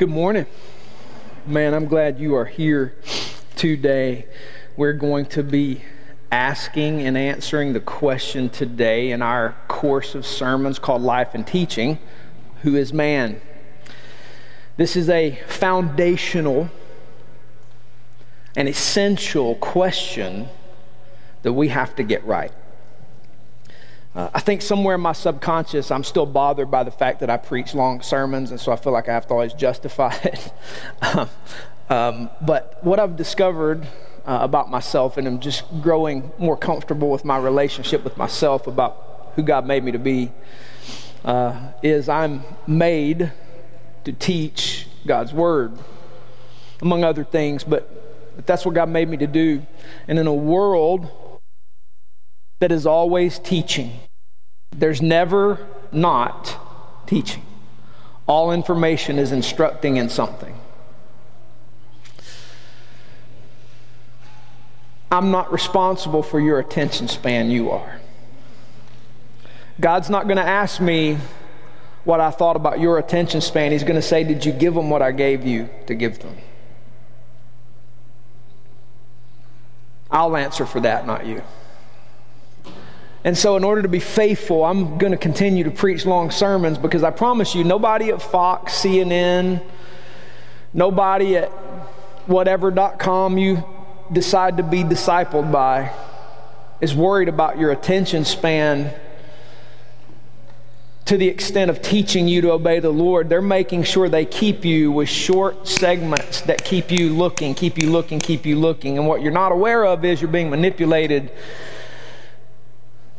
Good morning. Man, I'm glad you are here today. We're going to be asking and answering the question today in our course of sermons called Life and Teaching Who is Man? This is a foundational and essential question that we have to get right. Uh, I think somewhere in my subconscious, I'm still bothered by the fact that I preach long sermons, and so I feel like I have to always justify it. um, but what I've discovered uh, about myself, and I'm just growing more comfortable with my relationship with myself about who God made me to be, uh, is I'm made to teach God's Word, among other things, but, but that's what God made me to do. And in a world that is always teaching. There's never not teaching. All information is instructing in something. I'm not responsible for your attention span, you are. God's not going to ask me what I thought about your attention span. He's going to say, Did you give them what I gave you to give them? I'll answer for that, not you. And so, in order to be faithful, I'm going to continue to preach long sermons because I promise you, nobody at Fox, CNN, nobody at whatever.com you decide to be discipled by is worried about your attention span to the extent of teaching you to obey the Lord. They're making sure they keep you with short segments that keep you looking, keep you looking, keep you looking. And what you're not aware of is you're being manipulated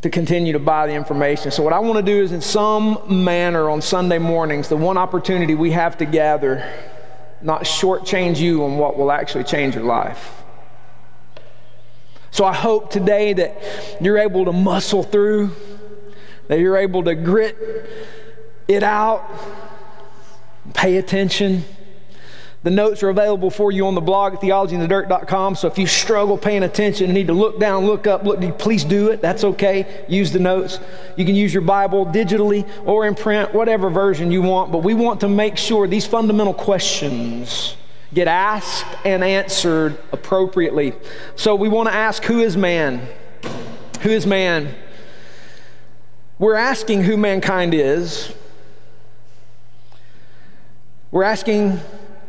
to continue to buy the information. So, what I want to do is, in some manner, on Sunday mornings, the one opportunity we have to gather, not shortchange you on what will actually change your life. So, I hope today that you're able to muscle through, that you're able to grit it out, pay attention the notes are available for you on the blog at theologyinthedirt.com. So if you struggle paying attention and need to look down, look up, look, please do it. That's okay. Use the notes. You can use your Bible digitally or in print, whatever version you want. But we want to make sure these fundamental questions get asked and answered appropriately. So we want to ask who is man? Who is man? We're asking who mankind is. We're asking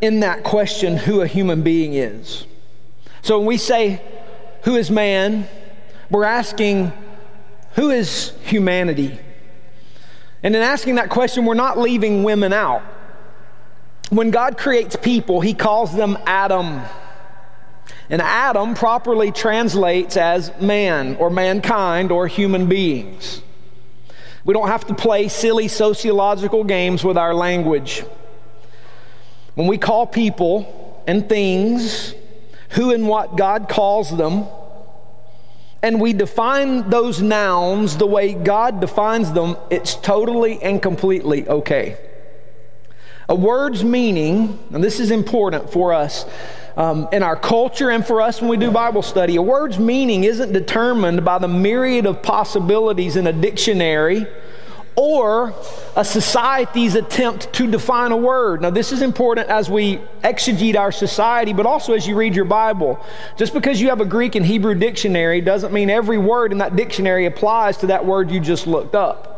in that question who a human being is. So when we say, Who is man? we're asking, Who is humanity? And in asking that question, we're not leaving women out. When God creates people, He calls them Adam. And Adam properly translates as man or mankind or human beings. We don't have to play silly sociological games with our language. When we call people and things who and what God calls them, and we define those nouns the way God defines them, it's totally and completely okay. A word's meaning, and this is important for us um, in our culture and for us when we do Bible study, a word's meaning isn't determined by the myriad of possibilities in a dictionary or a society's attempt to define a word. Now, this is important as we exegete our society, but also as you read your Bible. Just because you have a Greek and Hebrew dictionary doesn't mean every word in that dictionary applies to that word you just looked up.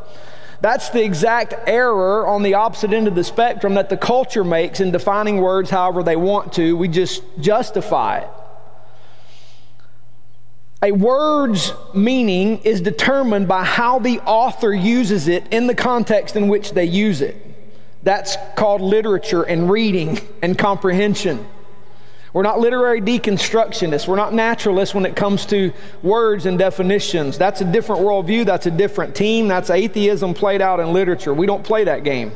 That's the exact error on the opposite end of the spectrum that the culture makes in defining words however they want to. We just justify it. A word's meaning is determined by how the author uses it in the context in which they use it. That's called literature and reading and comprehension. We're not literary deconstructionists. We're not naturalists when it comes to words and definitions. That's a different worldview. That's a different team. That's atheism played out in literature. We don't play that game.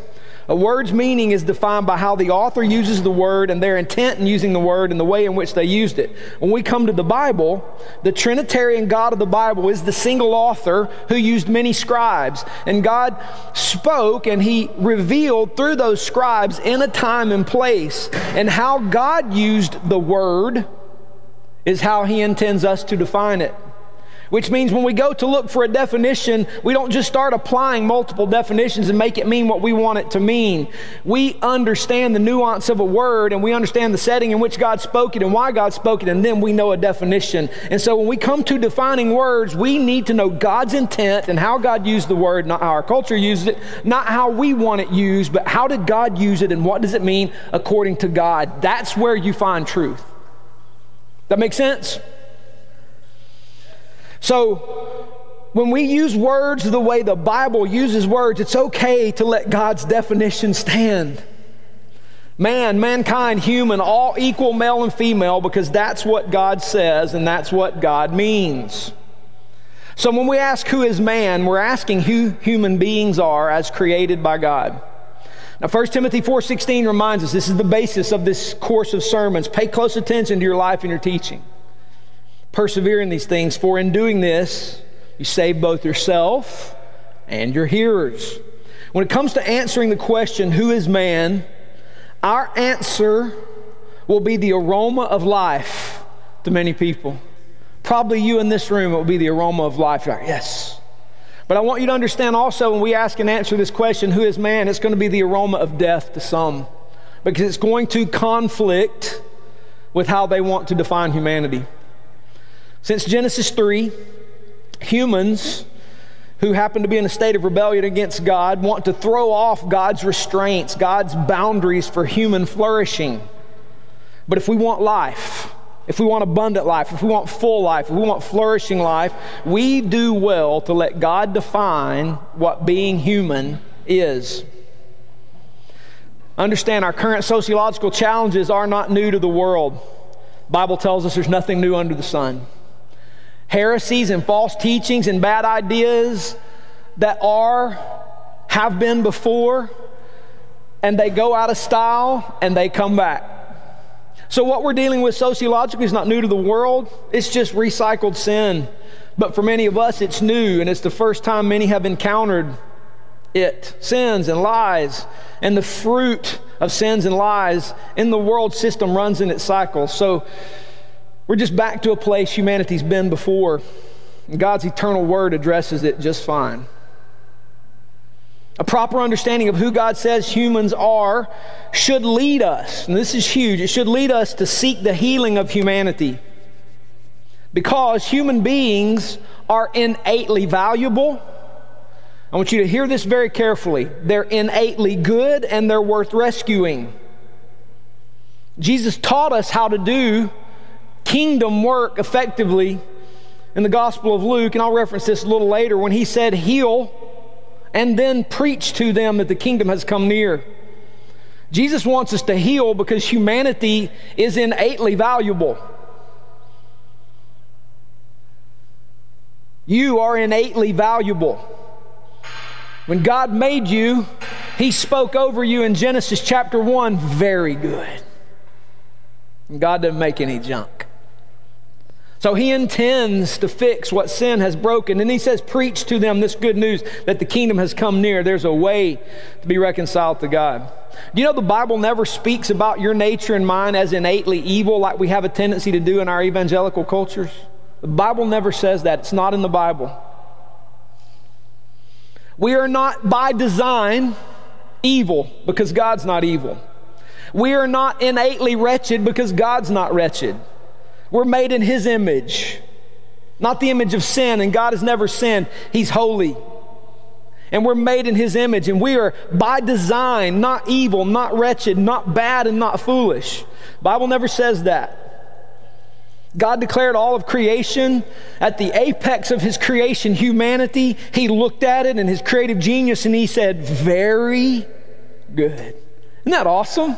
A word's meaning is defined by how the author uses the word and their intent in using the word and the way in which they used it. When we come to the Bible, the Trinitarian God of the Bible is the single author who used many scribes. And God spoke and He revealed through those scribes in a time and place. And how God used the word is how He intends us to define it. Which means when we go to look for a definition, we don't just start applying multiple definitions and make it mean what we want it to mean. We understand the nuance of a word and we understand the setting in which God spoke it and why God spoke it, and then we know a definition. And so when we come to defining words, we need to know God's intent and how God used the word, not how our culture uses it, not how we want it used, but how did God use it and what does it mean according to God. That's where you find truth. That makes sense? So, when we use words the way the Bible uses words, it's okay to let God's definition stand. Man, mankind, human, all equal male and female because that's what God says and that's what God means. So when we ask who is man, we're asking who human beings are as created by God. Now 1 Timothy 4:16 reminds us this is the basis of this course of sermons. Pay close attention to your life and your teaching. Persevere in these things, for in doing this, you save both yourself and your hearers. When it comes to answering the question, who is man, our answer will be the aroma of life to many people. Probably you in this room, it will be the aroma of life. Like, yes. But I want you to understand also when we ask and answer this question, who is man, it's going to be the aroma of death to some because it's going to conflict with how they want to define humanity. Since Genesis 3, humans who happen to be in a state of rebellion against God want to throw off God's restraints, God's boundaries for human flourishing. But if we want life, if we want abundant life, if we want full life, if we want flourishing life, we do well to let God define what being human is. Understand our current sociological challenges are not new to the world. Bible tells us there's nothing new under the sun heresies and false teachings and bad ideas that are, have been before, and they go out of style and they come back. So, what we're dealing with sociologically is not new to the world, it's just recycled sin. But for many of us, it's new, and it's the first time many have encountered it sins and lies. And the fruit of sins and lies in the world system runs in its cycle. So, we're just back to a place humanity's been before. God's eternal word addresses it just fine. A proper understanding of who God says humans are should lead us, and this is huge, it should lead us to seek the healing of humanity. Because human beings are innately valuable. I want you to hear this very carefully. They're innately good and they're worth rescuing. Jesus taught us how to do kingdom work effectively in the Gospel of Luke, and I'll reference this a little later, when he said, Heal and then preach to them that the kingdom has come near. Jesus wants us to heal because humanity is innately valuable. You are innately valuable. When God made you, He spoke over you in Genesis chapter 1 very good. God didn't make any junk. So he intends to fix what sin has broken. And he says, Preach to them this good news that the kingdom has come near. There's a way to be reconciled to God. Do you know the Bible never speaks about your nature and mine as innately evil like we have a tendency to do in our evangelical cultures? The Bible never says that. It's not in the Bible. We are not by design evil because God's not evil. We are not innately wretched because God's not wretched. We're made in His image, not the image of sin, and God has never sinned. He's holy. And we're made in His image, and we are by design not evil, not wretched, not bad, and not foolish. Bible never says that. God declared all of creation at the apex of His creation, humanity. He looked at it and His creative genius, and He said, Very good. Isn't that awesome?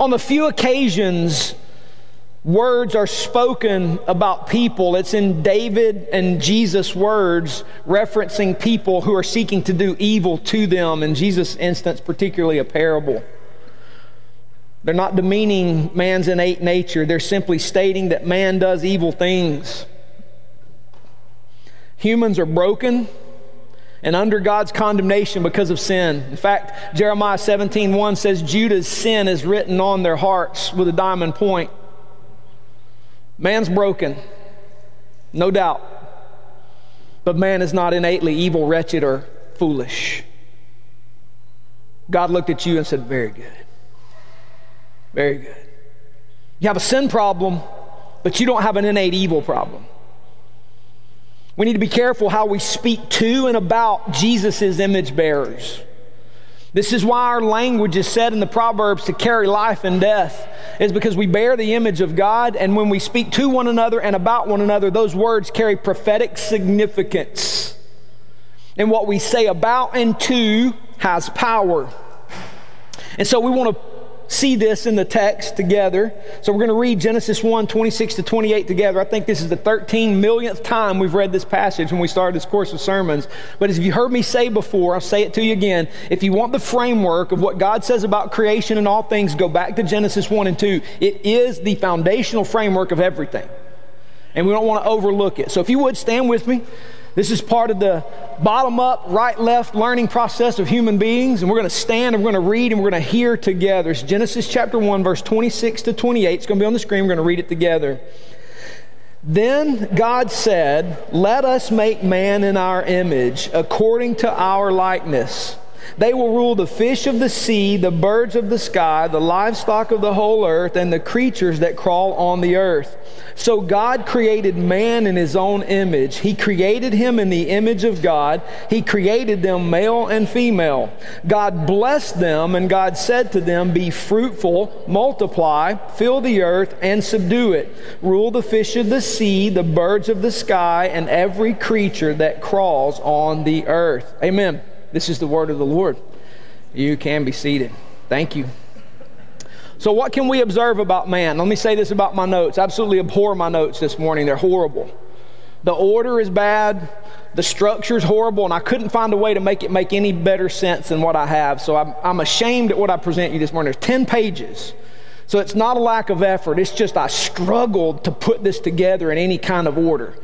On the few occasions words are spoken about people, it's in David and Jesus' words referencing people who are seeking to do evil to them. In Jesus' instance, particularly a parable. They're not demeaning man's innate nature, they're simply stating that man does evil things. Humans are broken and under God's condemnation because of sin. In fact, Jeremiah 17 1 says, Judah's sin is written on their hearts with a diamond point. Man's broken, no doubt. But man is not innately evil, wretched, or foolish. God looked at you and said, Very good. Very good. You have a sin problem, but you don't have an innate evil problem. We need to be careful how we speak to and about Jesus' image bearers. This is why our language is said in the Proverbs to carry life and death, is because we bear the image of God, and when we speak to one another and about one another, those words carry prophetic significance. And what we say about and to has power. And so we want to see this in the text together. So we're going to read Genesis 1 26 to 28 together. I think this is the 13 millionth time we've read this passage when we started this course of sermons. But as you heard me say before, I'll say it to you again. If you want the framework of what God says about creation and all things, go back to Genesis 1 and 2. It is the foundational framework of everything. And we don't want to overlook it. So if you would stand with me. This is part of the bottom up, right left learning process of human beings. And we're going to stand and we're going to read and we're going to hear together. It's Genesis chapter 1, verse 26 to 28. It's going to be on the screen. We're going to read it together. Then God said, Let us make man in our image, according to our likeness. They will rule the fish of the sea, the birds of the sky, the livestock of the whole earth, and the creatures that crawl on the earth. So God created man in his own image. He created him in the image of God. He created them male and female. God blessed them, and God said to them, Be fruitful, multiply, fill the earth, and subdue it. Rule the fish of the sea, the birds of the sky, and every creature that crawls on the earth. Amen. This is the word of the Lord. You can be seated. Thank you. So, what can we observe about man? Let me say this about my notes. I absolutely abhor my notes this morning. They're horrible. The order is bad, the structure is horrible, and I couldn't find a way to make it make any better sense than what I have. So, I'm, I'm ashamed at what I present you this morning. There's 10 pages. So, it's not a lack of effort, it's just I struggled to put this together in any kind of order.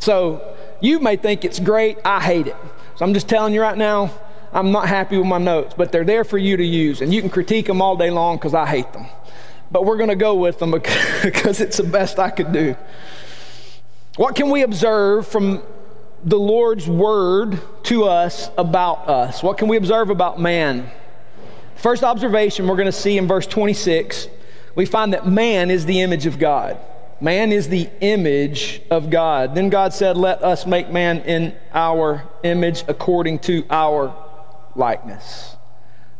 So, you may think it's great, I hate it. So I'm just telling you right now, I'm not happy with my notes, but they're there for you to use. And you can critique them all day long because I hate them. But we're going to go with them because it's the best I could do. What can we observe from the Lord's word to us about us? What can we observe about man? First observation we're going to see in verse 26, we find that man is the image of God. Man is the image of God. Then God said, Let us make man in our image according to our likeness.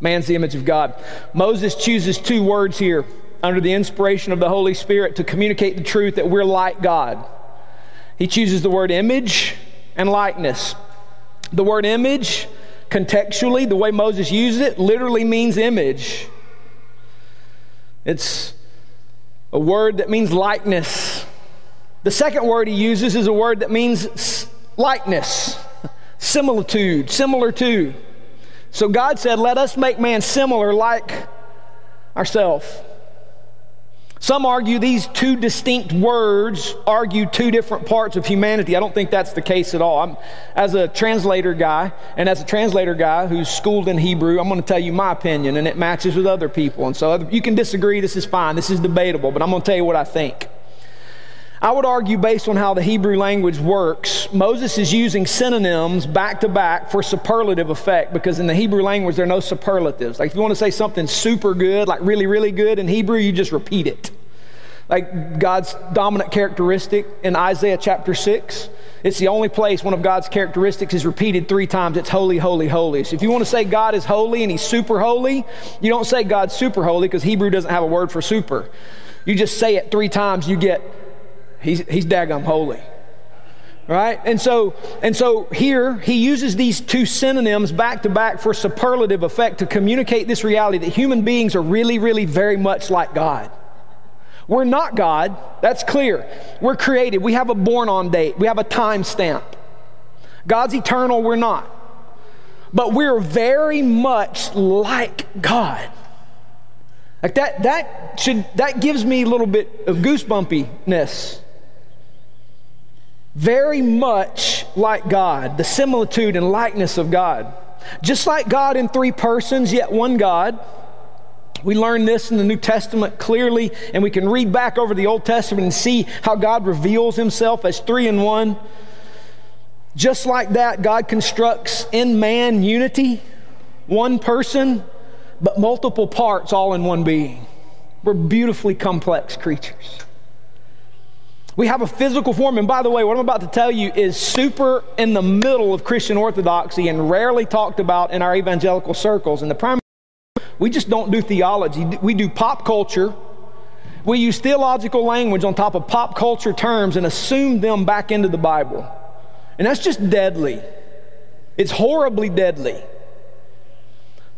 Man's the image of God. Moses chooses two words here under the inspiration of the Holy Spirit to communicate the truth that we're like God. He chooses the word image and likeness. The word image, contextually, the way Moses uses it, literally means image. It's a word that means likeness. The second word he uses is a word that means likeness, similitude, similar to. So God said, Let us make man similar like ourselves. Some argue these two distinct words argue two different parts of humanity. I don't think that's the case at all. I'm, as a translator guy, and as a translator guy who's schooled in Hebrew, I'm going to tell you my opinion, and it matches with other people. And so other, you can disagree. This is fine. This is debatable, but I'm going to tell you what I think. I would argue, based on how the Hebrew language works, Moses is using synonyms back to back for superlative effect because in the Hebrew language, there are no superlatives. Like if you want to say something super good, like really, really good in Hebrew, you just repeat it. Like God's dominant characteristic in Isaiah chapter 6. It's the only place one of God's characteristics is repeated three times. It's holy, holy, holy. So if you want to say God is holy and he's super holy, you don't say God's super holy because Hebrew doesn't have a word for super. You just say it three times, you get He's, he's daggum holy. Right? And so, and so here he uses these two synonyms back to back for superlative effect to communicate this reality that human beings are really, really very much like God. We're not God, that's clear. We're created. We have a born on date, we have a time stamp. God's eternal, we're not. But we're very much like God. Like that, that should that gives me a little bit of goosebumpiness very much like God, the similitude and likeness of God. Just like God in three persons, yet one God, We learn this in the New Testament clearly, and we can read back over the Old Testament and see how God reveals himself as three in one. Just like that, God constructs in man unity, one person, but multiple parts all in one being. We're beautifully complex creatures. We have a physical form, and by the way, what I'm about to tell you is super in the middle of Christian orthodoxy and rarely talked about in our evangelical circles. And the primary we just don't do theology. We do pop culture. We use theological language on top of pop culture terms and assume them back into the Bible. And that's just deadly. It's horribly deadly.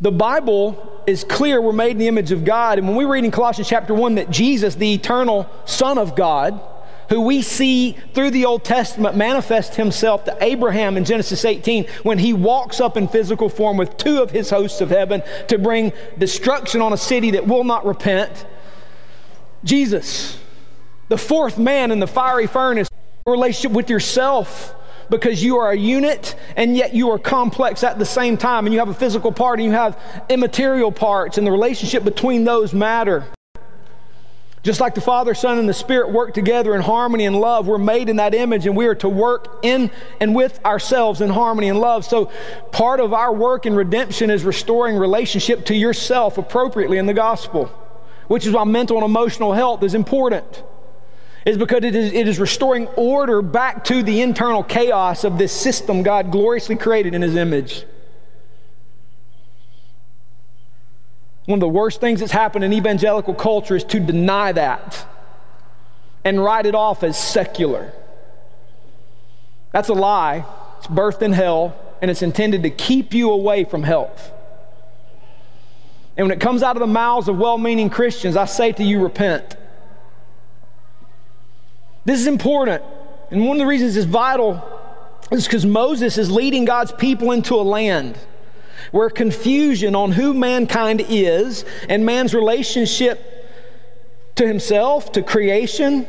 The Bible is clear we're made in the image of God. And when we read in Colossians chapter 1 that Jesus, the eternal Son of God, who we see through the Old Testament manifest himself to Abraham in Genesis 18 when he walks up in physical form with two of his hosts of heaven to bring destruction on a city that will not repent. Jesus, the fourth man in the fiery furnace, relationship with yourself because you are a unit and yet you are complex at the same time and you have a physical part and you have immaterial parts and the relationship between those matter just like the Father, Son, and the Spirit work together in harmony and love, we're made in that image and we are to work in and with ourselves in harmony and love. So, part of our work in redemption is restoring relationship to yourself appropriately in the gospel, which is why mental and emotional health is important. Is because it is, it is restoring order back to the internal chaos of this system God gloriously created in His image. One of the worst things that's happened in evangelical culture is to deny that and write it off as secular. That's a lie. It's birthed in hell, and it's intended to keep you away from health. And when it comes out of the mouths of well meaning Christians, I say to you, repent. This is important. And one of the reasons it's vital is because Moses is leading God's people into a land where confusion on who mankind is and man's relationship to himself, to creation,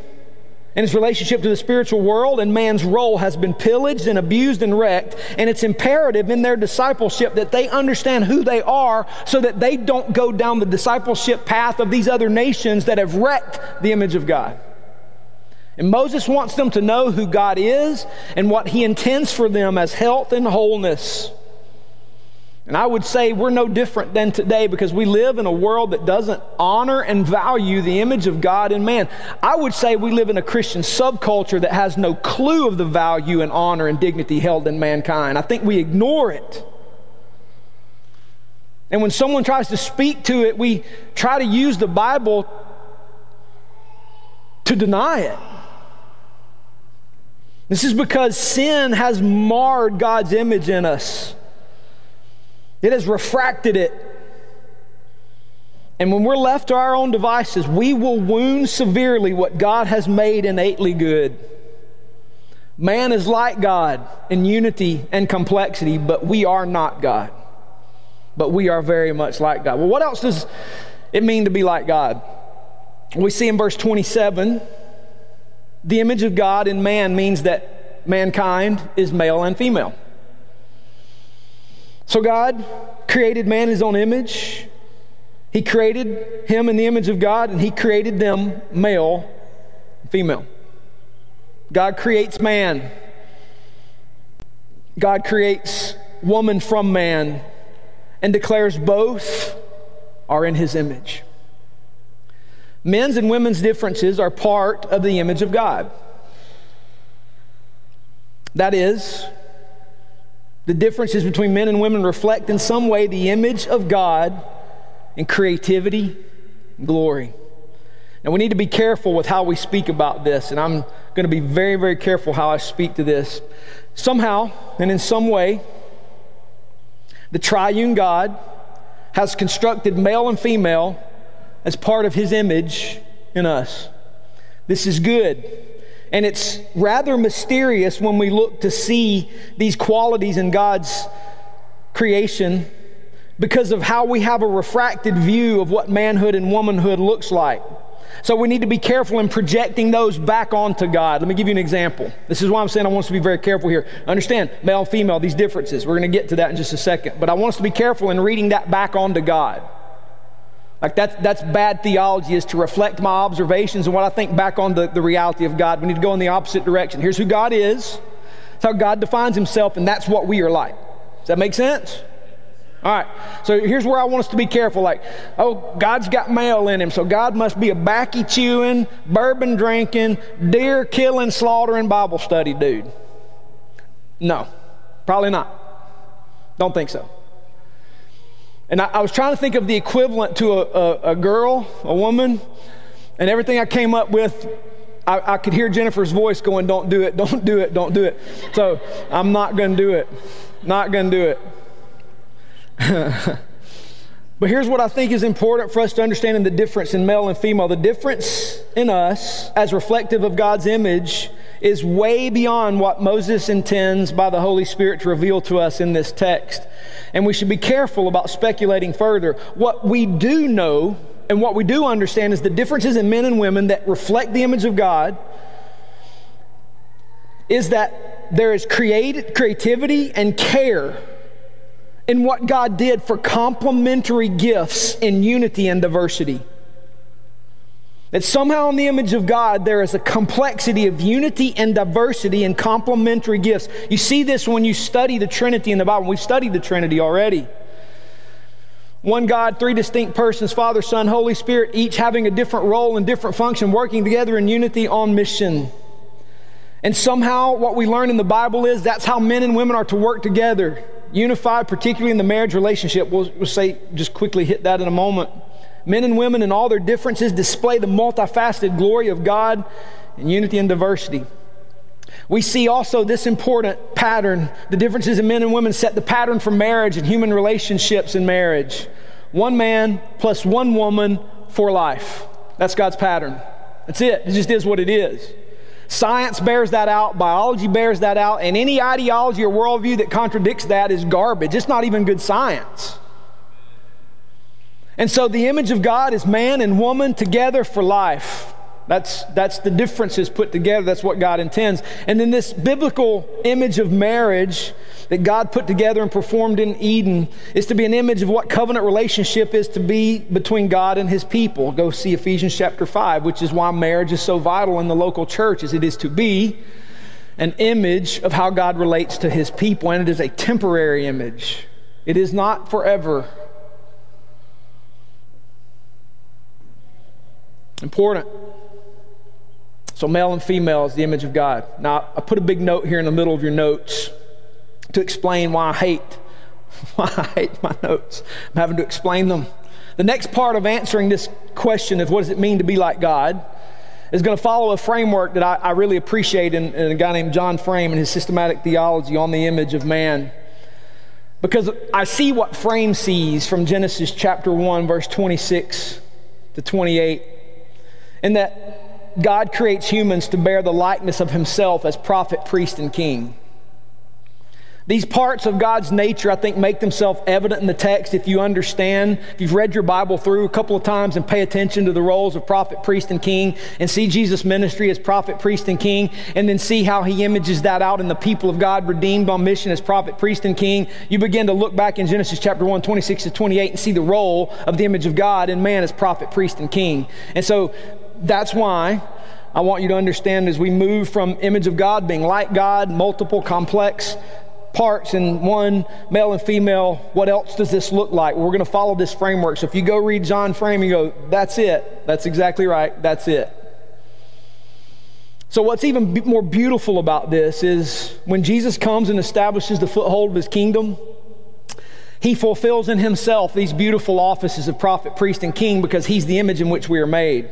and his relationship to the spiritual world and man's role has been pillaged and abused and wrecked. And it's imperative in their discipleship that they understand who they are so that they don't go down the discipleship path of these other nations that have wrecked the image of God. And Moses wants them to know who God is and what he intends for them as health and wholeness. And I would say we're no different than today because we live in a world that doesn't honor and value the image of God in man. I would say we live in a Christian subculture that has no clue of the value and honor and dignity held in mankind. I think we ignore it. And when someone tries to speak to it, we try to use the Bible to deny it. This is because sin has marred God's image in us. It has refracted it. And when we're left to our own devices, we will wound severely what God has made innately good. Man is like God in unity and complexity, but we are not God. But we are very much like God. Well, what else does it mean to be like God? We see in verse 27 the image of God in man means that mankind is male and female. So God created man in his own image. He created him in the image of God, and he created them male, female. God creates man. God creates woman from man and declares both are in his image. Men's and women's differences are part of the image of God. That is, the differences between men and women reflect in some way the image of God in creativity and glory. Now, we need to be careful with how we speak about this, and I'm going to be very, very careful how I speak to this. Somehow and in some way, the triune God has constructed male and female as part of his image in us. This is good. And it's rather mysterious when we look to see these qualities in God's creation because of how we have a refracted view of what manhood and womanhood looks like. So we need to be careful in projecting those back onto God. Let me give you an example. This is why I'm saying I want us to be very careful here. Understand, male, and female, these differences. We're going to get to that in just a second. But I want us to be careful in reading that back onto God. Like that's, that's bad theology is to reflect my observations and what I think back on the, the reality of God. We need to go in the opposite direction. Here's who God is. That's how God defines himself, and that's what we are like. Does that make sense? All right, so here's where I want us to be careful. Like, oh, God's got male in him, so God must be a backy chewing, bourbon drinking, deer killing, slaughtering Bible study dude. No, probably not. Don't think so. And I, I was trying to think of the equivalent to a, a, a, girl, a woman, and everything I came up with, I, I could hear Jennifer's voice going, Don't do it, don't do it, don't do it. So I'm not going to do it. Not going to do it. but here's what I think is important for us to understand in the difference in male and female. The difference in us, as reflective of God's image, is way beyond what Moses intends by the Holy Spirit to reveal to us in this text. And we should be careful about speculating further. What we do know and what we do understand is the differences in men and women that reflect the image of God is that there is created, creativity and care in what God did for complementary gifts in unity and diversity. That somehow, in the image of God, there is a complexity of unity and diversity and complementary gifts. You see this when you study the Trinity in the Bible. We've studied the Trinity already. One God, three distinct persons Father, Son, Holy Spirit, each having a different role and different function, working together in unity on mission. And somehow, what we learn in the Bible is that's how men and women are to work together, unified, particularly in the marriage relationship. We'll, we'll say, just quickly hit that in a moment. Men and women, in all their differences, display the multifaceted glory of God in unity and diversity. We see also this important pattern. The differences in men and women set the pattern for marriage and human relationships in marriage. One man plus one woman for life. That's God's pattern. That's it. It just is what it is. Science bears that out, biology bears that out, and any ideology or worldview that contradicts that is garbage. It's not even good science. And so the image of God is man and woman together for life. That's, that's the differences put together. That's what God intends. And then this biblical image of marriage that God put together and performed in Eden is to be an image of what covenant relationship is to be between God and his people. Go see Ephesians chapter 5, which is why marriage is so vital in the local church as it is to be an image of how God relates to his people and it is a temporary image. It is not forever. Important. So, male and female is the image of God. Now, I put a big note here in the middle of your notes to explain why I hate, why I hate my notes. I'm having to explain them. The next part of answering this question of what does it mean to be like God is going to follow a framework that I, I really appreciate in, in a guy named John Frame and his systematic theology on the image of man. Because I see what Frame sees from Genesis chapter 1, verse 26 to 28 in that God creates humans to bear the likeness of himself as prophet, priest, and king. These parts of God's nature, I think, make themselves evident in the text if you understand, if you've read your Bible through a couple of times and pay attention to the roles of prophet, priest, and king, and see Jesus' ministry as prophet, priest, and king, and then see how he images that out in the people of God redeemed on mission as prophet, priest, and king. You begin to look back in Genesis chapter 1, 26 to 28, and see the role of the image of God in man as prophet, priest, and king. And so that's why I want you to understand as we move from image of God being like God, multiple complex parts in one male and female, what else does this look like? We're going to follow this framework. So if you go read John Frame, you go, that's it. That's exactly right. That's it. So, what's even more beautiful about this is when Jesus comes and establishes the foothold of his kingdom, he fulfills in himself these beautiful offices of prophet, priest, and king because he's the image in which we are made.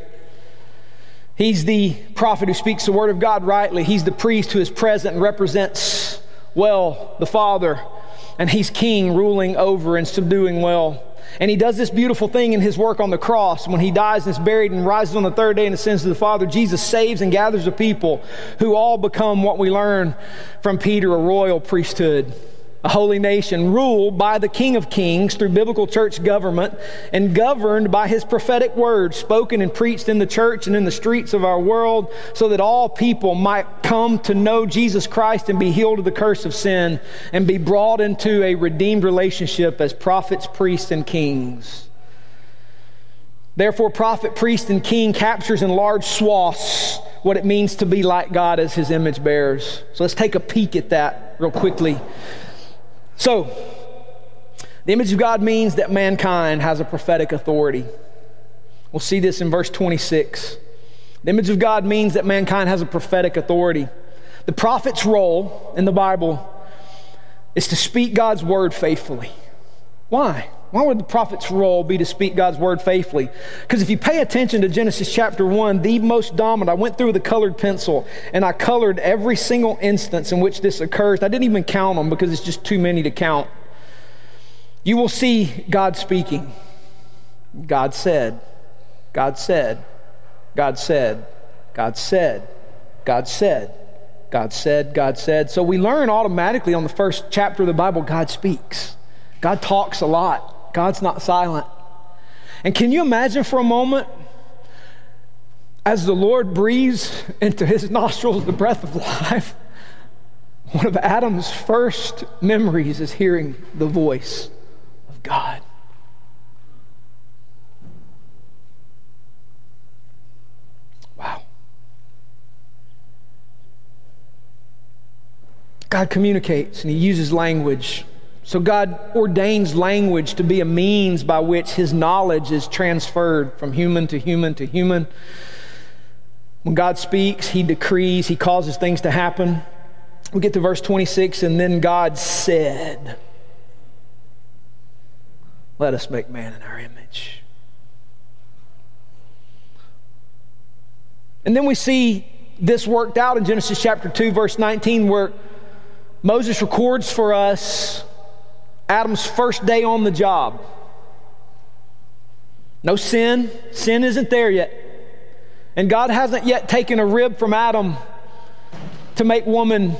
He's the prophet who speaks the word of God rightly. He's the priest who is present and represents well the Father. And he's king, ruling over and subduing well. And he does this beautiful thing in his work on the cross. When he dies and is buried and rises on the third day and ascends to the Father, Jesus saves and gathers a people who all become what we learn from Peter a royal priesthood a holy nation ruled by the King of Kings through biblical church government and governed by his prophetic words spoken and preached in the church and in the streets of our world so that all people might come to know Jesus Christ and be healed of the curse of sin and be brought into a redeemed relationship as prophets, priests, and kings. Therefore, prophet, priest, and king captures in large swaths what it means to be like God as his image bearers. So let's take a peek at that real quickly. So, the image of God means that mankind has a prophetic authority. We'll see this in verse 26. The image of God means that mankind has a prophetic authority. The prophet's role in the Bible is to speak God's word faithfully. Why? Why would the prophet's role be to speak God's word faithfully? Because if you pay attention to Genesis chapter 1, the most dominant, I went through the colored pencil and I colored every single instance in which this occurs. I didn't even count them because it's just too many to count. You will see God speaking. God said, God said, God said, God said, God said, God said, God said. So we learn automatically on the first chapter of the Bible, God speaks. God talks a lot. God's not silent. And can you imagine for a moment as the Lord breathes into his nostrils the breath of life? One of Adam's first memories is hearing the voice of God. Wow. God communicates and he uses language. So God ordains language to be a means by which his knowledge is transferred from human to human to human. When God speaks, he decrees, he causes things to happen. We get to verse 26, and then God said, Let us make man in our image. And then we see this worked out in Genesis chapter 2, verse 19, where Moses records for us Adam's first day on the job. No sin, sin isn't there yet. And God hasn't yet taken a rib from Adam to make woman.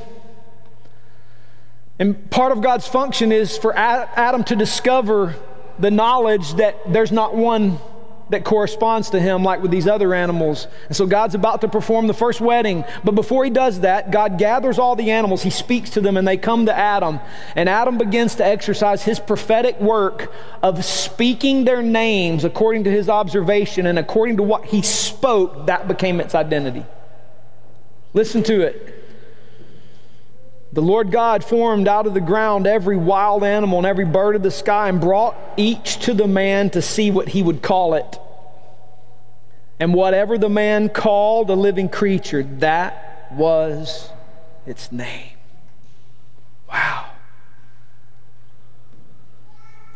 And part of God's function is for Adam to discover the knowledge that there's not one that corresponds to him, like with these other animals. And so God's about to perform the first wedding. But before he does that, God gathers all the animals, he speaks to them, and they come to Adam. And Adam begins to exercise his prophetic work of speaking their names according to his observation and according to what he spoke, that became its identity. Listen to it. The Lord God formed out of the ground every wild animal and every bird of the sky and brought each to the man to see what he would call it. And whatever the man called a living creature, that was its name.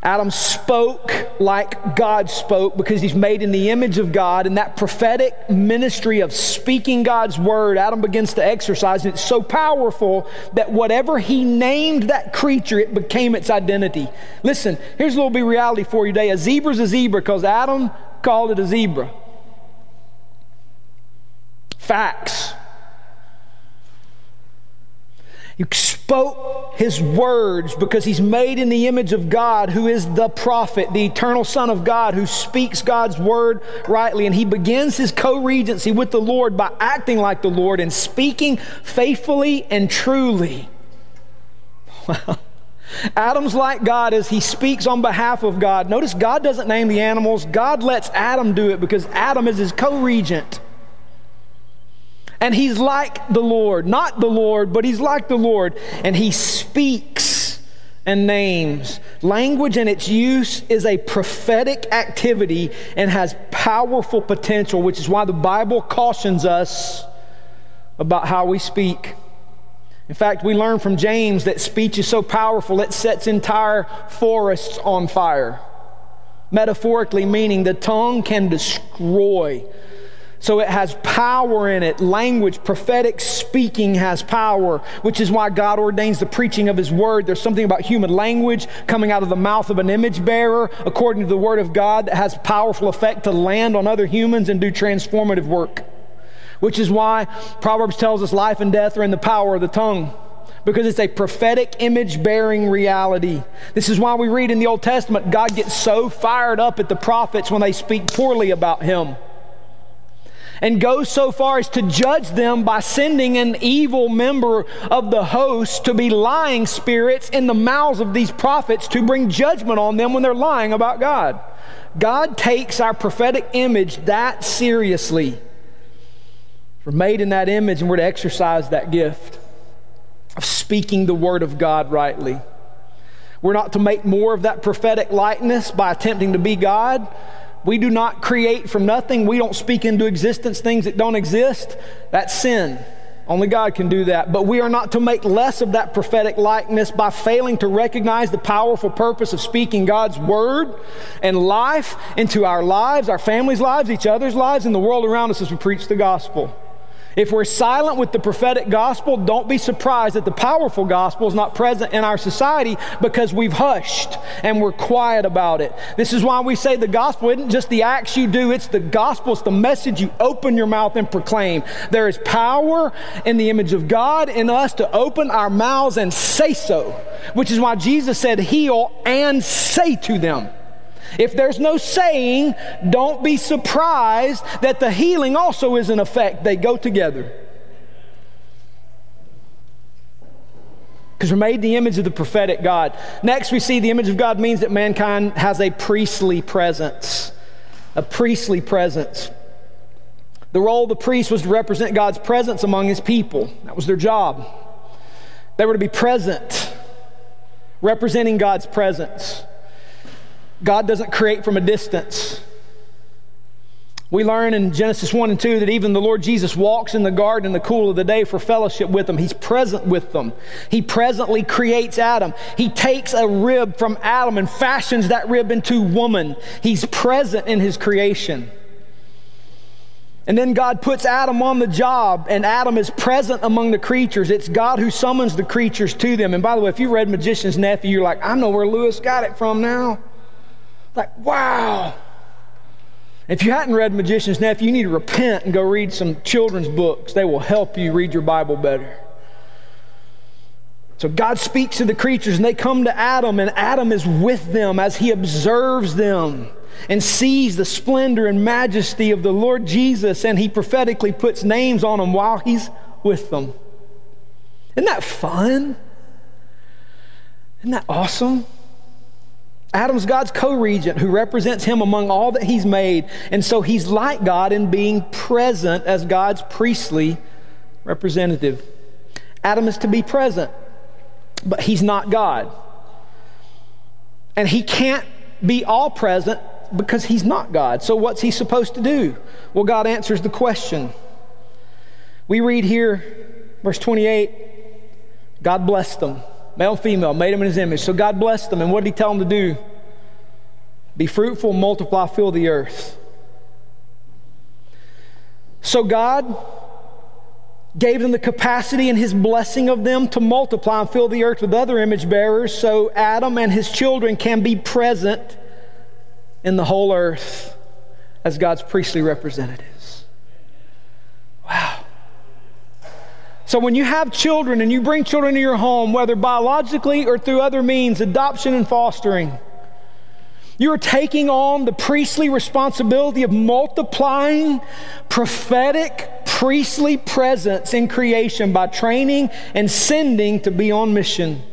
Adam spoke like God spoke because he's made in the image of God. And that prophetic ministry of speaking God's word, Adam begins to exercise. And it's so powerful that whatever he named that creature, it became its identity. Listen, here's a little bit of reality for you today. A zebra's a zebra because Adam called it a zebra. Facts. He spoke his words because he's made in the image of God, who is the prophet, the eternal Son of God, who speaks God's word rightly. And he begins his co regency with the Lord by acting like the Lord and speaking faithfully and truly. Wow. Adam's like God as he speaks on behalf of God. Notice God doesn't name the animals, God lets Adam do it because Adam is his co regent. And he's like the Lord, not the Lord, but he's like the Lord. And he speaks and names. Language and its use is a prophetic activity and has powerful potential, which is why the Bible cautions us about how we speak. In fact, we learn from James that speech is so powerful it sets entire forests on fire. Metaphorically, meaning the tongue can destroy so it has power in it. Language, prophetic speaking has power, which is why God ordains the preaching of His word. There's something about human language coming out of the mouth of an image bearer, according to the word of God, that has powerful effect to land on other humans and do transformative work. Which is why Proverbs tells us life and death are in the power of the tongue because it's a prophetic image bearing reality. This is why we read in the Old Testament God gets so fired up at the prophets when they speak poorly about him. And goes so far as to judge them by sending an evil member of the host to be lying spirits in the mouths of these prophets to bring judgment on them when they're lying about God. God takes our prophetic image that seriously. We're made in that image and we're to exercise that gift of speaking the word of God rightly. We're not to make more of that prophetic likeness by attempting to be God. We do not create from nothing. We don't speak into existence things that don't exist. That's sin. Only God can do that. But we are not to make less of that prophetic likeness by failing to recognize the powerful purpose of speaking God's word and life into our lives, our families' lives, each other's lives, and the world around us as we preach the gospel. If we're silent with the prophetic gospel, don't be surprised that the powerful gospel is not present in our society because we've hushed and we're quiet about it. This is why we say the gospel isn't just the acts you do, it's the gospel, it's the message you open your mouth and proclaim. There is power in the image of God in us to open our mouths and say so, which is why Jesus said, Heal and say to them. If there's no saying, don't be surprised that the healing also is in effect. They go together. Because we're made the image of the prophetic God. Next, we see the image of God means that mankind has a priestly presence. A priestly presence. The role of the priest was to represent God's presence among his people. That was their job. They were to be present, representing God's presence. God doesn't create from a distance. We learn in Genesis 1 and 2 that even the Lord Jesus walks in the garden in the cool of the day for fellowship with them. He's present with them. He presently creates Adam. He takes a rib from Adam and fashions that rib into woman. He's present in his creation. And then God puts Adam on the job, and Adam is present among the creatures. It's God who summons the creatures to them. And by the way, if you read Magician's Nephew, you're like, I know where Lewis got it from now. Like, wow. If you hadn't read Magician's Nephew, you need to repent and go read some children's books. They will help you read your Bible better. So God speaks to the creatures, and they come to Adam, and Adam is with them as he observes them and sees the splendor and majesty of the Lord Jesus, and he prophetically puts names on them while he's with them. Isn't that fun? Isn't that awesome? Adam's God's co regent who represents him among all that he's made. And so he's like God in being present as God's priestly representative. Adam is to be present, but he's not God. And he can't be all present because he's not God. So what's he supposed to do? Well, God answers the question. We read here, verse 28 God blessed them male, female, made him in his image. So God blessed them. And what did he tell them to do? Be fruitful, multiply, fill the earth. So God gave them the capacity and his blessing of them to multiply and fill the earth with other image bearers so Adam and his children can be present in the whole earth as God's priestly representatives. Wow. So, when you have children and you bring children to your home, whether biologically or through other means, adoption and fostering, you are taking on the priestly responsibility of multiplying prophetic priestly presence in creation by training and sending to be on mission.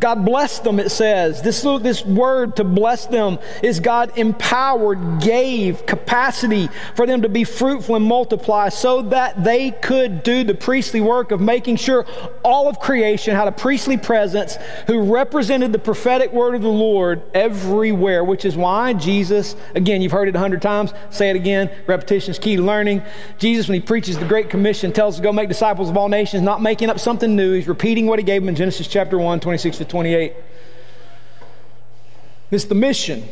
God blessed them, it says. This, this word to bless them is God empowered, gave capacity for them to be fruitful and multiply so that they could do the priestly work of making sure all of creation had a priestly presence who represented the prophetic word of the Lord everywhere, which is why Jesus, again, you've heard it a hundred times, say it again, repetition is key to learning. Jesus, when he preaches the Great Commission, tells us to go make disciples of all nations, not making up something new. He's repeating what he gave them in Genesis chapter 1, 26 to 28. It's the mission.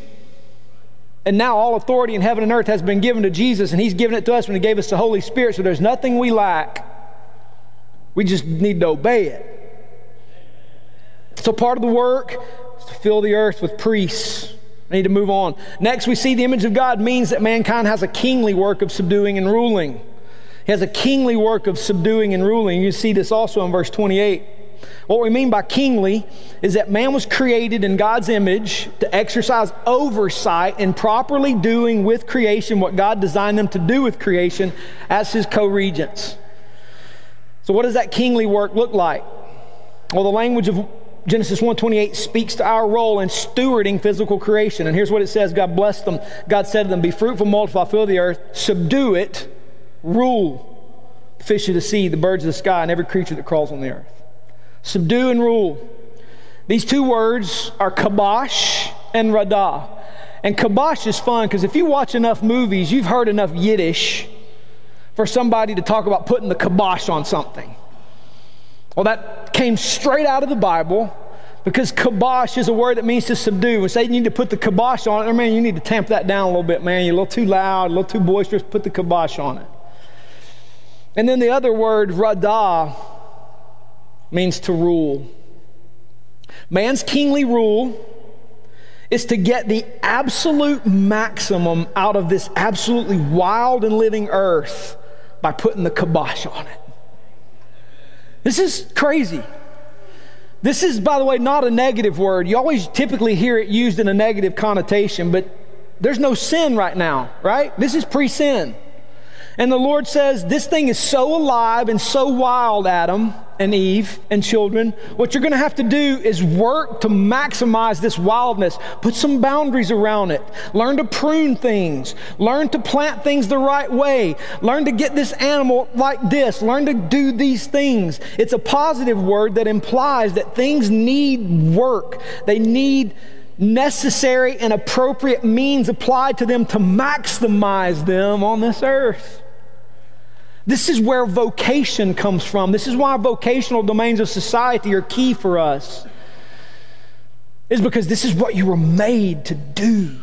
And now all authority in heaven and earth has been given to Jesus, and He's given it to us when He gave us the Holy Spirit, so there's nothing we lack. We just need to obey it. So part of the work is to fill the earth with priests. I need to move on. Next, we see the image of God means that mankind has a kingly work of subduing and ruling. He has a kingly work of subduing and ruling. You see this also in verse 28. What we mean by kingly is that man was created in God's image to exercise oversight in properly doing with creation what God designed them to do with creation as his co regents. So, what does that kingly work look like? Well, the language of Genesis 1:28 speaks to our role in stewarding physical creation. And here's what it says, God blessed them. God said to them, "Be fruitful, multiply, fill the earth, subdue it, rule the fish of the sea, the birds of the sky, and every creature that crawls on the earth." Subdue and rule. These two words are kabosh and radah. And kabosh is fun because if you watch enough movies, you've heard enough Yiddish for somebody to talk about putting the kibosh on something. Well, that came straight out of the Bible because kibosh is a word that means to subdue. When say you need to put the kibosh on it, or man, you need to tamp that down a little bit, man. You're a little too loud, a little too boisterous, put the kibosh on it. And then the other word, radah, means to rule. Man's kingly rule is to get the absolute maximum out of this absolutely wild and living earth by putting the kibosh on it. This is crazy. This is, by the way, not a negative word. You always typically hear it used in a negative connotation, but there's no sin right now, right? This is pre sin. And the Lord says, This thing is so alive and so wild, Adam and Eve and children. What you're going to have to do is work to maximize this wildness. Put some boundaries around it. Learn to prune things. Learn to plant things the right way. Learn to get this animal like this. Learn to do these things. It's a positive word that implies that things need work, they need necessary and appropriate means applied to them to maximize them on this earth. This is where vocation comes from. This is why vocational domains of society are key for us. Is because this is what you were made to do.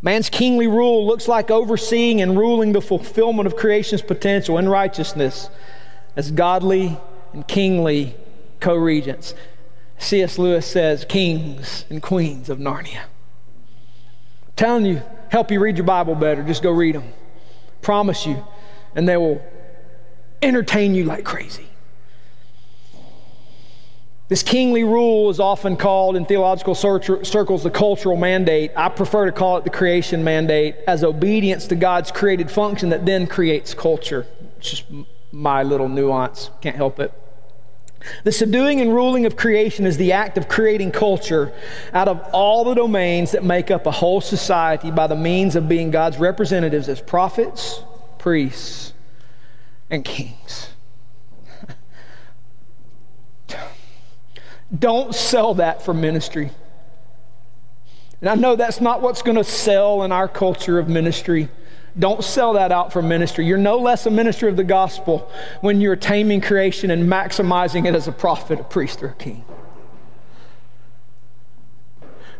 Man's kingly rule looks like overseeing and ruling the fulfillment of creation's potential and righteousness as godly and kingly co regents. C.S. Lewis says, kings and queens of Narnia. I'm telling you, help you read your Bible better. Just go read them. Promise you. And they will entertain you like crazy. This kingly rule is often called in theological circles the cultural mandate. I prefer to call it the creation mandate as obedience to God's created function that then creates culture. It's just my little nuance. Can't help it. The subduing and ruling of creation is the act of creating culture out of all the domains that make up a whole society by the means of being God's representatives as prophets, priests, and kings. Don't sell that for ministry. And I know that's not what's going to sell in our culture of ministry. Don't sell that out for ministry. You're no less a minister of the gospel when you're taming creation and maximizing it as a prophet, a priest, or a king.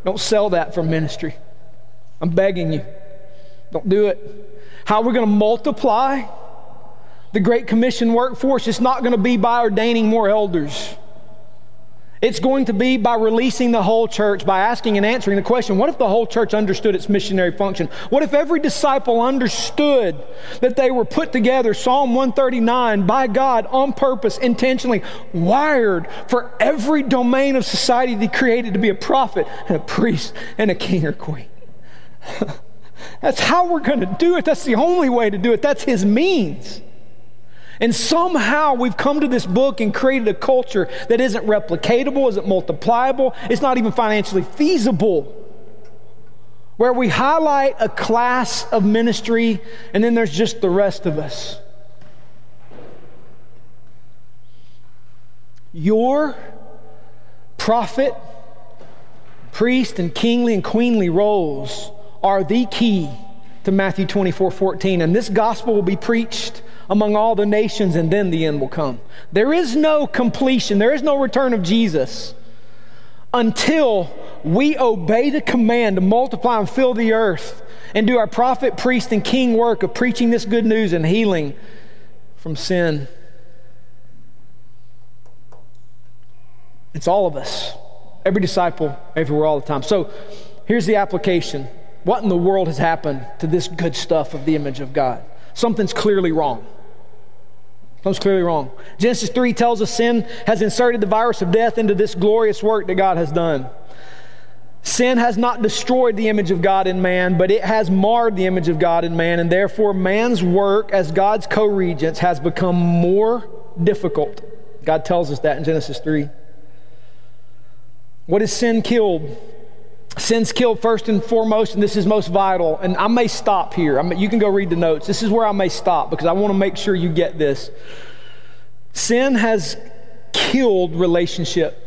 Don't sell that for ministry. I'm begging you. Don't do it. How are we going to multiply the Great Commission workforce? It's not going to be by ordaining more elders. It's going to be by releasing the whole church, by asking and answering the question what if the whole church understood its missionary function? What if every disciple understood that they were put together, Psalm 139, by God on purpose, intentionally, wired for every domain of society that He created to be a prophet and a priest and a king or queen? That's how we're going to do it. That's the only way to do it. That's His means. And somehow we've come to this book and created a culture that isn't replicatable, isn't multipliable, it's not even financially feasible. Where we highlight a class of ministry and then there's just the rest of us. Your prophet, priest, and kingly and queenly roles are the key to Matthew 24 14. And this gospel will be preached among all the nations, and then the end will come. There is no completion, there is no return of Jesus until we obey the command to multiply and fill the earth and do our prophet, priest, and king work of preaching this good news and healing from sin. It's all of us, every disciple, everywhere, all the time. So here's the application. What in the world has happened to this good stuff of the image of God? Something's clearly wrong. Comes clearly wrong. Genesis 3 tells us sin has inserted the virus of death into this glorious work that God has done. Sin has not destroyed the image of God in man, but it has marred the image of God in man, and therefore man's work as God's co regents has become more difficult. God tells us that in Genesis 3. What is sin killed? Sin's killed first and foremost, and this is most vital. And I may stop here. I you can go read the notes. This is where I may stop because I want to make sure you get this. Sin has killed relationship.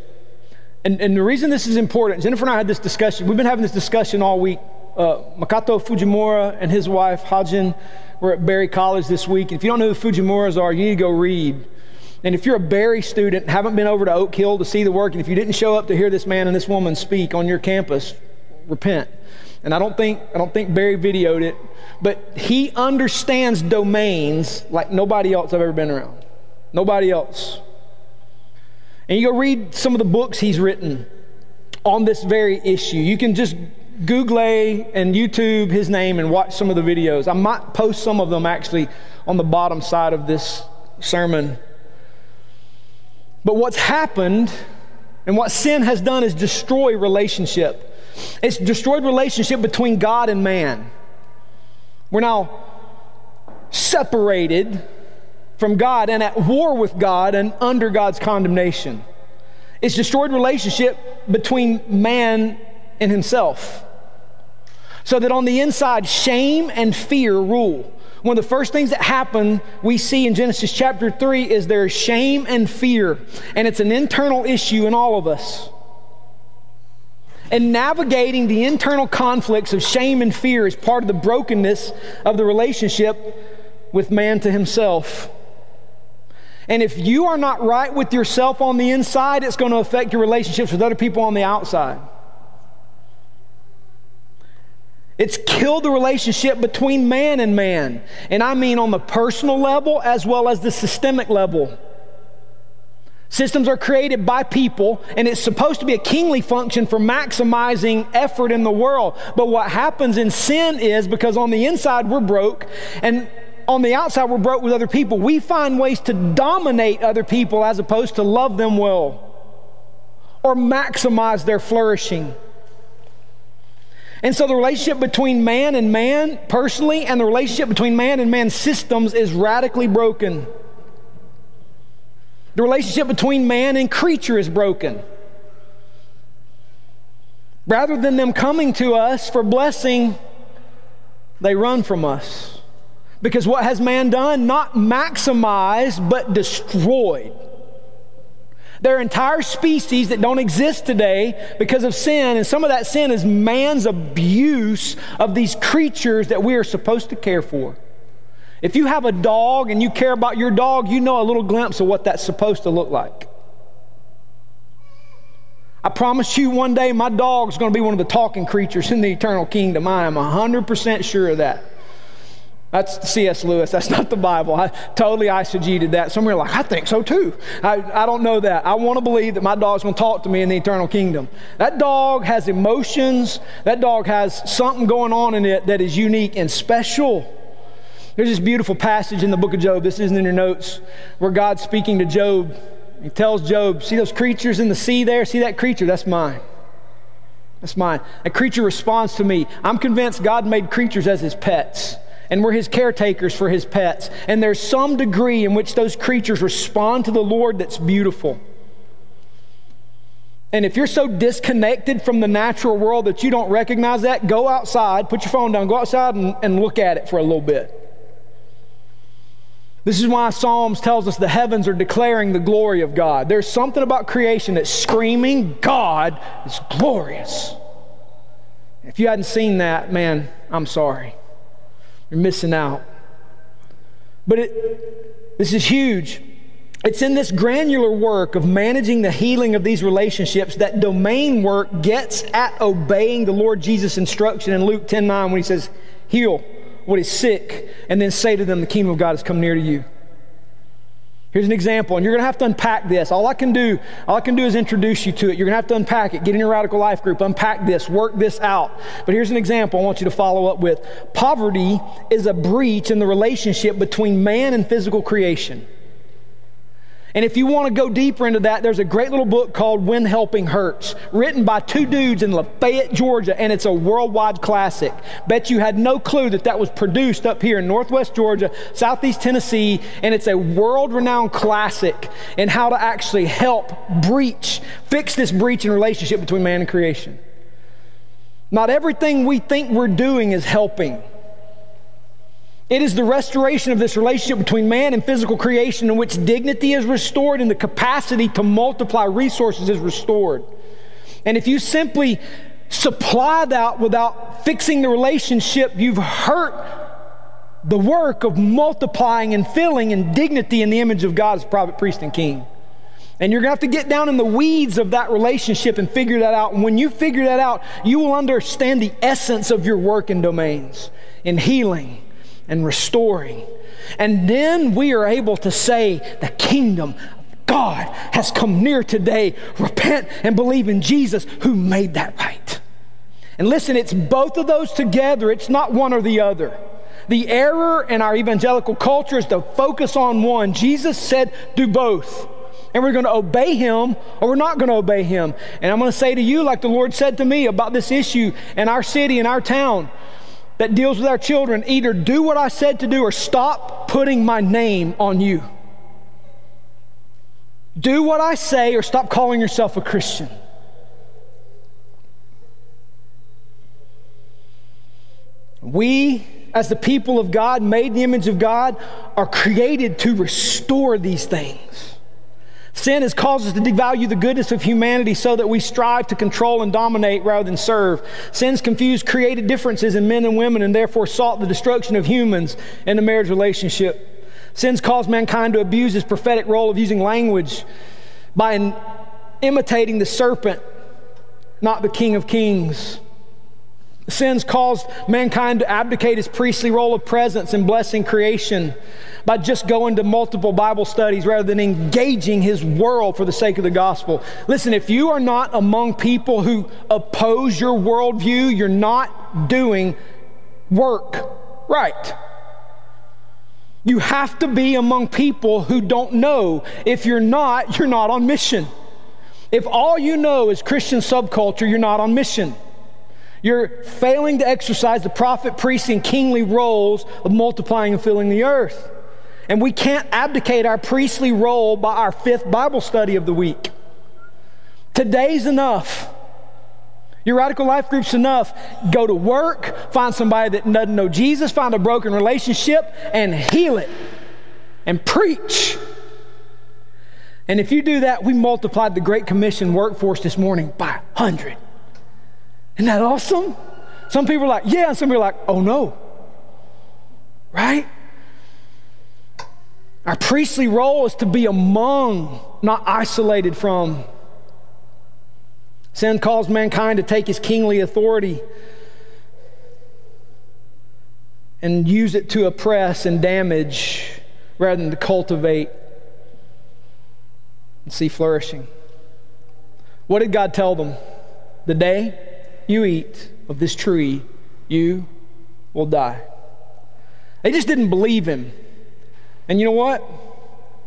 And, and the reason this is important, Jennifer and I had this discussion. We've been having this discussion all week. Uh, Makoto Fujimura and his wife, Haejin, were at Berry College this week. And if you don't know who Fujimuras are, you need to go read. And if you're a Berry student, haven't been over to Oak Hill to see the work, and if you didn't show up to hear this man and this woman speak on your campus, repent. And I don't think I don't think Berry videoed it, but he understands domains like nobody else I've ever been around. Nobody else. And you go read some of the books he's written on this very issue. You can just Google and YouTube his name and watch some of the videos. I might post some of them actually on the bottom side of this sermon. But what's happened and what sin has done is destroy relationship. It's destroyed relationship between God and man. We're now separated from God and at war with God and under God's condemnation. It's destroyed relationship between man and himself. So that on the inside, shame and fear rule. One of the first things that happen we see in Genesis chapter 3 is there's shame and fear, and it's an internal issue in all of us. And navigating the internal conflicts of shame and fear is part of the brokenness of the relationship with man to himself. And if you are not right with yourself on the inside, it's going to affect your relationships with other people on the outside. It's killed the relationship between man and man. And I mean on the personal level as well as the systemic level. Systems are created by people, and it's supposed to be a kingly function for maximizing effort in the world. But what happens in sin is because on the inside we're broke, and on the outside we're broke with other people, we find ways to dominate other people as opposed to love them well or maximize their flourishing. And so the relationship between man and man personally and the relationship between man and man systems is radically broken. The relationship between man and creature is broken. Rather than them coming to us for blessing, they run from us. Because what has man done? Not maximized, but destroyed. There are entire species that don't exist today because of sin, and some of that sin is man's abuse of these creatures that we are supposed to care for. If you have a dog and you care about your dog, you know a little glimpse of what that's supposed to look like. I promise you one day my dog's going to be one of the talking creatures in the eternal kingdom. I am 100% sure of that. That's C.S. Lewis. That's not the Bible. I totally eisegeted that. Some are like, I think so too. I, I don't know that. I want to believe that my dog's going to talk to me in the eternal kingdom. That dog has emotions. That dog has something going on in it that is unique and special. There's this beautiful passage in the book of Job. This isn't in your notes, where God's speaking to Job. He tells Job, See those creatures in the sea there? See that creature? That's mine. That's mine. A creature responds to me. I'm convinced God made creatures as his pets and we're his caretakers for his pets. And there's some degree in which those creatures respond to the Lord that's beautiful. And if you're so disconnected from the natural world that you don't recognize that, go outside, put your phone down, go outside and, and look at it for a little bit. This is why Psalms tells us the heavens are declaring the glory of God. There's something about creation that's screaming, God is glorious. If you hadn't seen that, man, I'm sorry. You're missing out. But it, this is huge. It's in this granular work of managing the healing of these relationships that domain work gets at obeying the Lord Jesus' instruction in Luke 10 9 when he says, Heal what is sick, and then say to them, The kingdom of God has come near to you. Here's an example, and you're going to have to unpack this. All I can do, all I can do is introduce you to it. You're going to have to unpack it. Get in your radical life group, unpack this, work this out. But here's an example I want you to follow up with. Poverty is a breach in the relationship between man and physical creation. And if you want to go deeper into that, there's a great little book called When Helping Hurts, written by two dudes in Lafayette, Georgia, and it's a worldwide classic. Bet you had no clue that that was produced up here in Northwest Georgia, Southeast Tennessee, and it's a world renowned classic in how to actually help breach, fix this breach in relationship between man and creation. Not everything we think we're doing is helping. It is the restoration of this relationship between man and physical creation in which dignity is restored and the capacity to multiply resources is restored. And if you simply supply that without fixing the relationship, you've hurt the work of multiplying and filling and dignity in the image of God as prophet, priest, and king. And you're going to have to get down in the weeds of that relationship and figure that out. And when you figure that out, you will understand the essence of your work and domains in healing and restoring. And then we are able to say, the kingdom of God has come near today. Repent and believe in Jesus who made that right. And listen, it's both of those together, it's not one or the other. The error in our evangelical culture is to focus on one. Jesus said, do both. And we're going to obey him or we're not going to obey him. And I'm going to say to you, like the Lord said to me about this issue in our city, in our town, that deals with our children either do what I said to do or stop putting my name on you. Do what I say or stop calling yourself a Christian. We, as the people of God, made in the image of God, are created to restore these things. Sin has caused us to devalue the goodness of humanity so that we strive to control and dominate rather than serve. Sin's confused created differences in men and women and therefore sought the destruction of humans in the marriage relationship. Sin's caused mankind to abuse his prophetic role of using language by imitating the serpent, not the King of Kings. Sins caused mankind to abdicate his priestly role of presence and blessing creation by just going to multiple Bible studies rather than engaging his world for the sake of the gospel. Listen, if you are not among people who oppose your worldview, you're not doing work right. You have to be among people who don't know. If you're not, you're not on mission. If all you know is Christian subculture, you're not on mission. You're failing to exercise the prophet, priest, and kingly roles of multiplying and filling the earth. And we can't abdicate our priestly role by our fifth Bible study of the week. Today's enough. Your radical life group's enough. Go to work, find somebody that doesn't know Jesus, find a broken relationship, and heal it. And preach. And if you do that, we multiplied the Great Commission workforce this morning by 100. Isn't that awesome? Some people are like, yeah, and some people are like, oh no. Right? Our priestly role is to be among, not isolated from. Sin calls mankind to take his kingly authority and use it to oppress and damage rather than to cultivate and see flourishing. What did God tell them? The day you eat of this tree, you will die. They just didn't believe him. And you know what?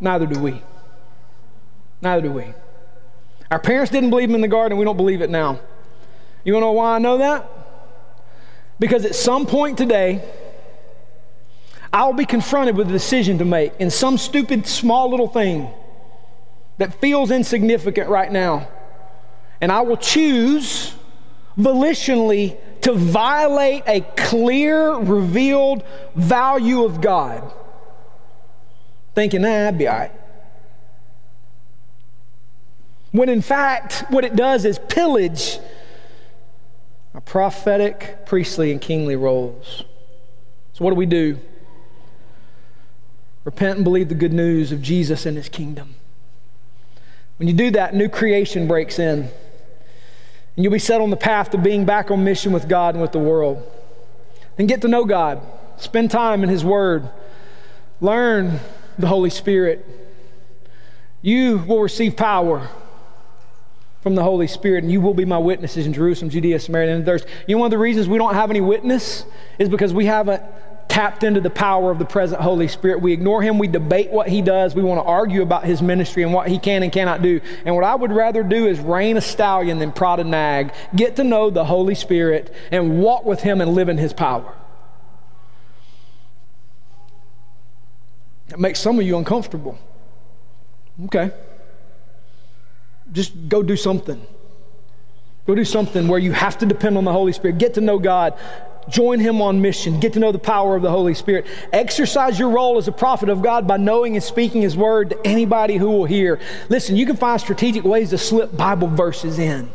Neither do we. Neither do we. Our parents didn't believe him in the garden, we don't believe it now. You want to know why I know that? Because at some point today, I'll be confronted with a decision to make in some stupid small little thing that feels insignificant right now. And I will choose volitionally to violate a clear, revealed value of God thinking, nah, I'd be all right. When in fact, what it does is pillage our prophetic, priestly, and kingly roles. So, what do we do? Repent and believe the good news of Jesus and his kingdom. When you do that, new creation breaks in. And you'll be set on the path to being back on mission with God and with the world. Then get to know God. Spend time in His Word. Learn the Holy Spirit. You will receive power from the Holy Spirit, and you will be my witnesses in Jerusalem, Judea, Samaria, and the earth. You know, one of the reasons we don't have any witness is because we haven't tapped into the power of the present Holy Spirit. We ignore him, we debate what he does, we want to argue about his ministry and what he can and cannot do. And what I would rather do is rein a stallion than prod a nag, get to know the Holy Spirit, and walk with him and live in his power. That makes some of you uncomfortable. Okay. Just go do something. Go do something where you have to depend on the Holy Spirit. Get to know God. Join Him on mission. Get to know the power of the Holy Spirit. Exercise your role as a prophet of God by knowing and speaking His word to anybody who will hear. Listen, you can find strategic ways to slip Bible verses in.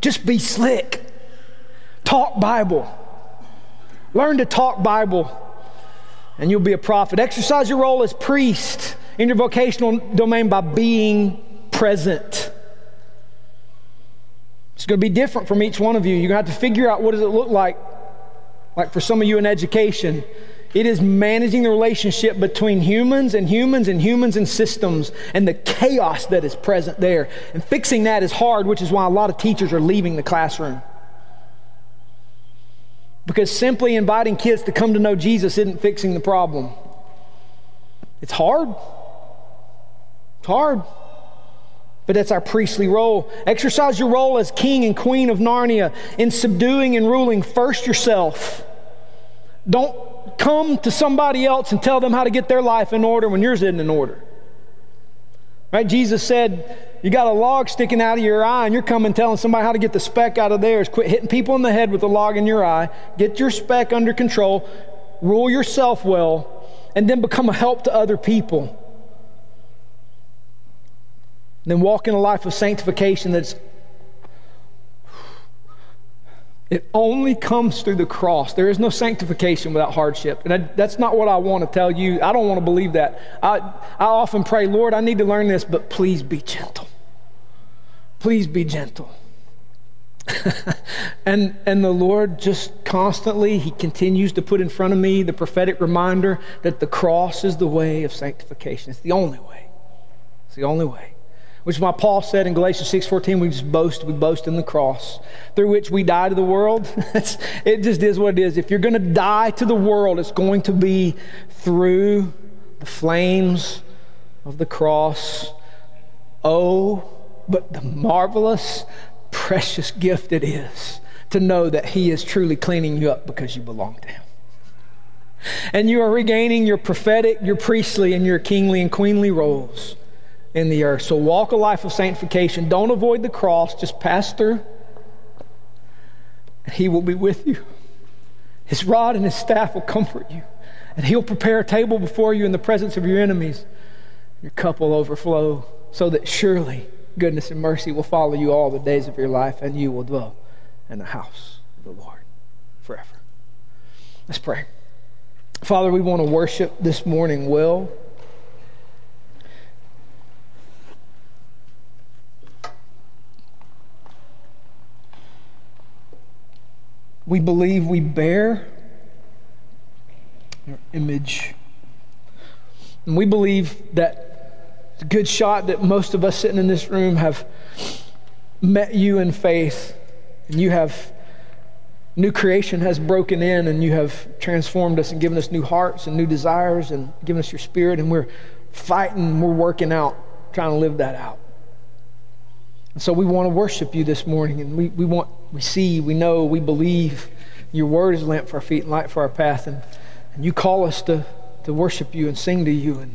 Just be slick. Talk Bible. Learn to talk Bible, and you'll be a prophet. Exercise your role as priest in your vocational domain by being present. It's going to be different from each one of you. You're going to have to figure out what does it look like. Like for some of you in education, it is managing the relationship between humans and humans and humans and systems and the chaos that is present there. And fixing that is hard, which is why a lot of teachers are leaving the classroom. Because simply inviting kids to come to know Jesus isn't fixing the problem. It's hard. It's hard but that's our priestly role. Exercise your role as king and queen of Narnia in subduing and ruling first yourself. Don't come to somebody else and tell them how to get their life in order when yours isn't in order. Right? Jesus said, You got a log sticking out of your eye, and you're coming telling somebody how to get the speck out of theirs. Quit hitting people in the head with the log in your eye. Get your speck under control. Rule yourself well, and then become a help to other people then walk in a life of sanctification that's it only comes through the cross. There is no sanctification without hardship. And I, that's not what I want to tell you. I don't want to believe that. I, I often pray, Lord, I need to learn this, but please be gentle. Please be gentle. and, and the Lord just constantly, He continues to put in front of me the prophetic reminder that the cross is the way of sanctification. It's the only way. It's the only way which is why Paul said in Galatians 6:14, we just boast, we boast in the cross, through which we die to the world. it just is what it is. If you're going to die to the world, it's going to be through the flames of the cross. Oh, but the marvelous, precious gift it is to know that He is truly cleaning you up because you belong to Him. And you are regaining your prophetic, your priestly, and your kingly and queenly roles in the earth. So walk a life of sanctification. Don't avoid the cross, just pass through. And He will be with you. His rod and His staff will comfort you. And He'll prepare a table before you in the presence of your enemies. Your cup will overflow so that surely goodness and mercy will follow you all the days of your life and you will dwell in the house of the Lord forever. Let's pray. Father, we want to worship this morning well. We believe we bear your image. And we believe that it's a good shot that most of us sitting in this room have met you in faith and you have new creation has broken in and you have transformed us and given us new hearts and new desires and given us your spirit and we're fighting we're working out trying to live that out and so we want to worship you this morning, and we, we want, we see, we know, we believe your word is lamp for our feet and light for our path. And, and you call us to, to worship you and sing to you and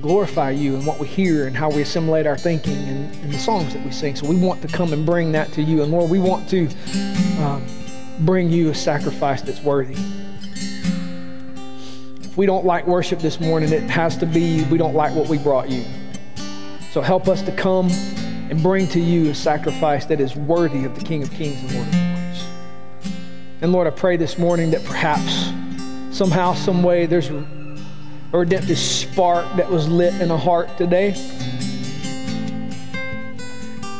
glorify you and what we hear and how we assimilate our thinking and, and the songs that we sing. So we want to come and bring that to you. And Lord, we want to um, bring you a sacrifice that's worthy. If we don't like worship this morning, it has to be we don't like what we brought you. So help us to come and bring to you a sacrifice that is worthy of the King of Kings and Lord of Lords. And Lord, I pray this morning that perhaps somehow, some way, there's a redemptive spark that was lit in a heart today.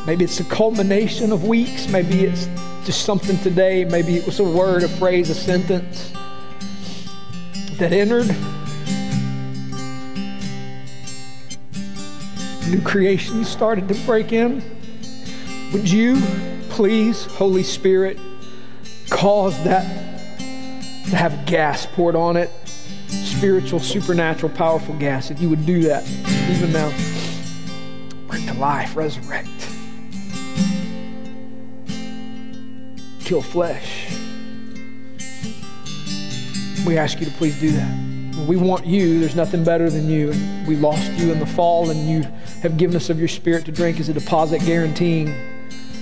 Maybe it's a culmination of weeks. Maybe it's just something today. Maybe it was a word, a phrase, a sentence that entered new creation started to break in. Would you please, Holy Spirit, cause that to have gas poured on it, spiritual, supernatural, powerful gas, if you would do that even now, bring to life, resurrect, kill flesh. We ask you to please do that. We want you. There's nothing better than you. We lost you in the fall, and you have given us of your spirit to drink as a deposit guaranteeing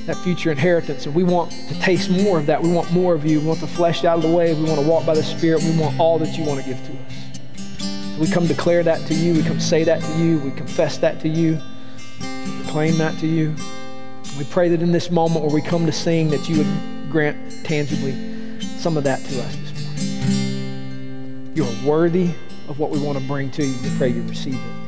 that future inheritance. And we want to taste more of that. We want more of you. We want the flesh out of the way. We want to walk by the Spirit. We want all that you want to give to us. So we come declare that to you. We come say that to you. We confess that to you. We proclaim that to you. We pray that in this moment where we come to sing, that you would grant tangibly some of that to us this morning. You are worthy of what we want to bring to you. We pray you receive it.